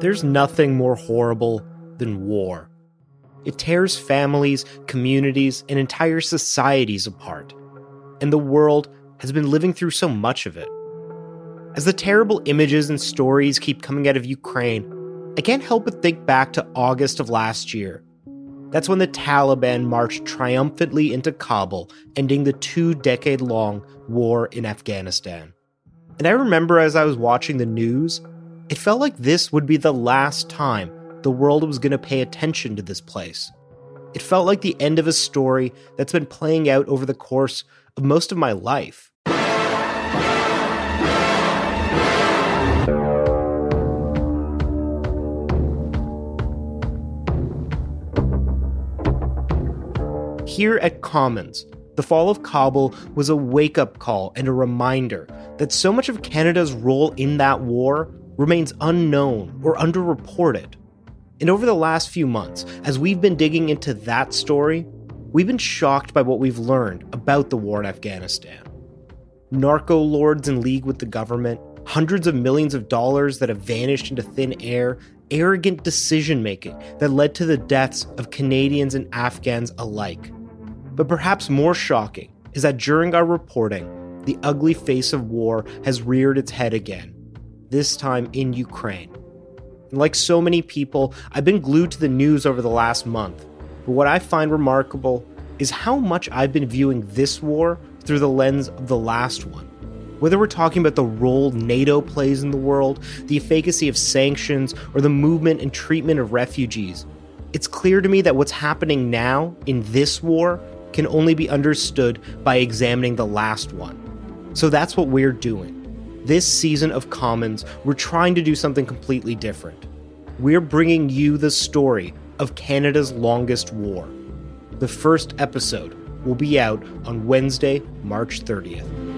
There's nothing more horrible than war. It tears families, communities, and entire societies apart. And the world has been living through so much of it. As the terrible images and stories keep coming out of Ukraine, I can't help but think back to August of last year. That's when the Taliban marched triumphantly into Kabul, ending the two decade long war in Afghanistan. And I remember as I was watching the news, it felt like this would be the last time the world was going to pay attention to this place. It felt like the end of a story that's been playing out over the course of most of my life. Here at Commons, the fall of Kabul was a wake up call and a reminder that so much of Canada's role in that war remains unknown or underreported. And over the last few months, as we've been digging into that story, we've been shocked by what we've learned about the war in Afghanistan. Narco lords in league with the government, hundreds of millions of dollars that have vanished into thin air, arrogant decision making that led to the deaths of Canadians and Afghans alike. But perhaps more shocking is that during our reporting, the ugly face of war has reared its head again, this time in Ukraine. And like so many people, I've been glued to the news over the last month. But what I find remarkable is how much I've been viewing this war through the lens of the last one. Whether we're talking about the role NATO plays in the world, the efficacy of sanctions, or the movement and treatment of refugees, it's clear to me that what's happening now in this war can only be understood by examining the last one. So that's what we're doing. This season of Commons, we're trying to do something completely different. We're bringing you the story of Canada's longest war. The first episode will be out on Wednesday, March 30th.